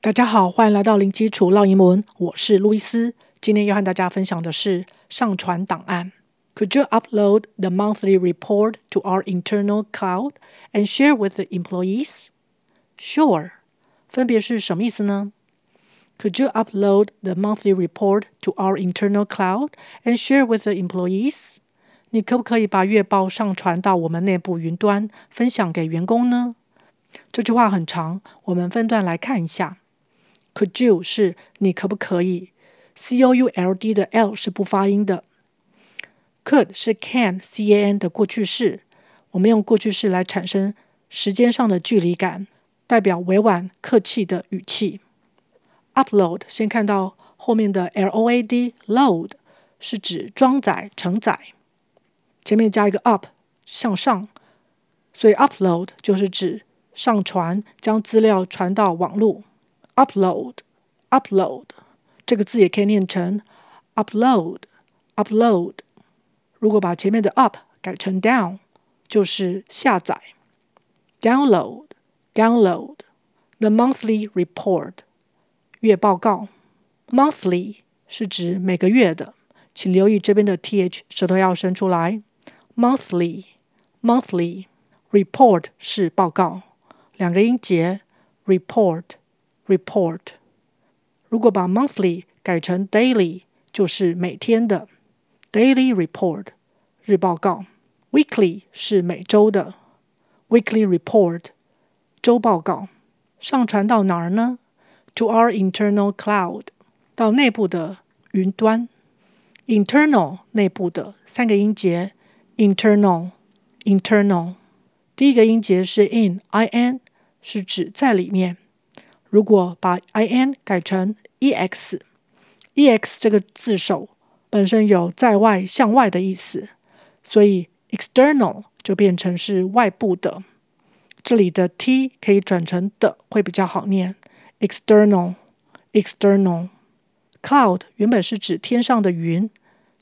大家好，欢迎来到零基础绕英文，我是路易斯。今天要和大家分享的是上传档案。Could you upload the monthly report to our internal cloud and share with the employees? Sure. 分别是什么意思呢？Could you upload the monthly report to our internal cloud and share with the employees? 你可不可以把月报上传到我们内部云端，分享给员工呢？这句话很长，我们分段来看一下。 Could you 是你可不可以？C O U L D 的 L 是不发音的。Could 是 can C A N 的过去式，我们用过去式来产生时间上的距离感，代表委婉客气的语气。Upload 先看到后面的 L O A D load 是指装载承载，前面加一个 up 向上，所以 upload 就是指上传将资料传到网络。upload，upload 这个字也可以念成 upload，upload。如果把前面的 up 改成 down，就是下载。download，download。The monthly report，月报告。monthly 是指每个月的，请留意这边的 th 舌头要伸出来。monthly，monthly。report 是报告，两个音节。report。 report。如果把 monthly 改成 daily，就是每天的 daily report 日报告。weekly 是每周的 weekly report 周报告。上传到哪儿呢？To our internal cloud 到内部的云端。internal 内部的三个音节 internal internal 第一个音节是 in i n 是指在里面。 如果把 i n 改成 e x，e x 这个字首本身有在外、向外的意思，所以 external 就变成是外部的。这里的 t 可以转成的，会比较好念。external，external。cloud 原本是指天上的云，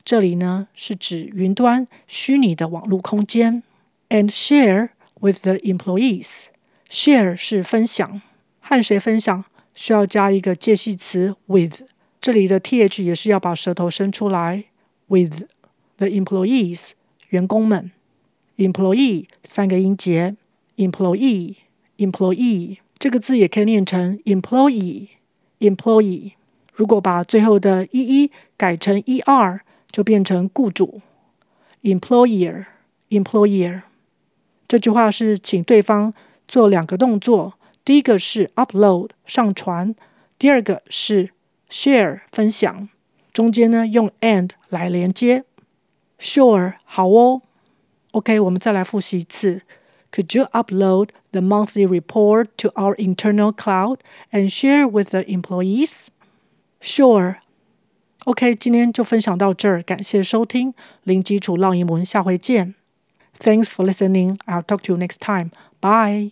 这里呢是指云端虚拟的网络空间。And share with the employees，share 是分享。和谁分享需要加一个介系词 with，这里的 th 也是要把舌头伸出来。with the employees，员工们。employee 三个音节，employee，employee 这个字也可以念成 employee，employee。如果把最后的 ee 改成 er，就变成雇主，employer，employer。这句话是请对方做两个动作。第一个是 upload 上传，第二个是 share 分享，中间呢用 and 来连接。Sure 好哦。OK，我们再来复习一次。Could you upload the monthly report to our internal cloud and share with the employees? Sure. OK，今天就分享到这儿，感谢收听零基础浪英文，下回见。Thanks for listening. I'll talk to you next time. Bye.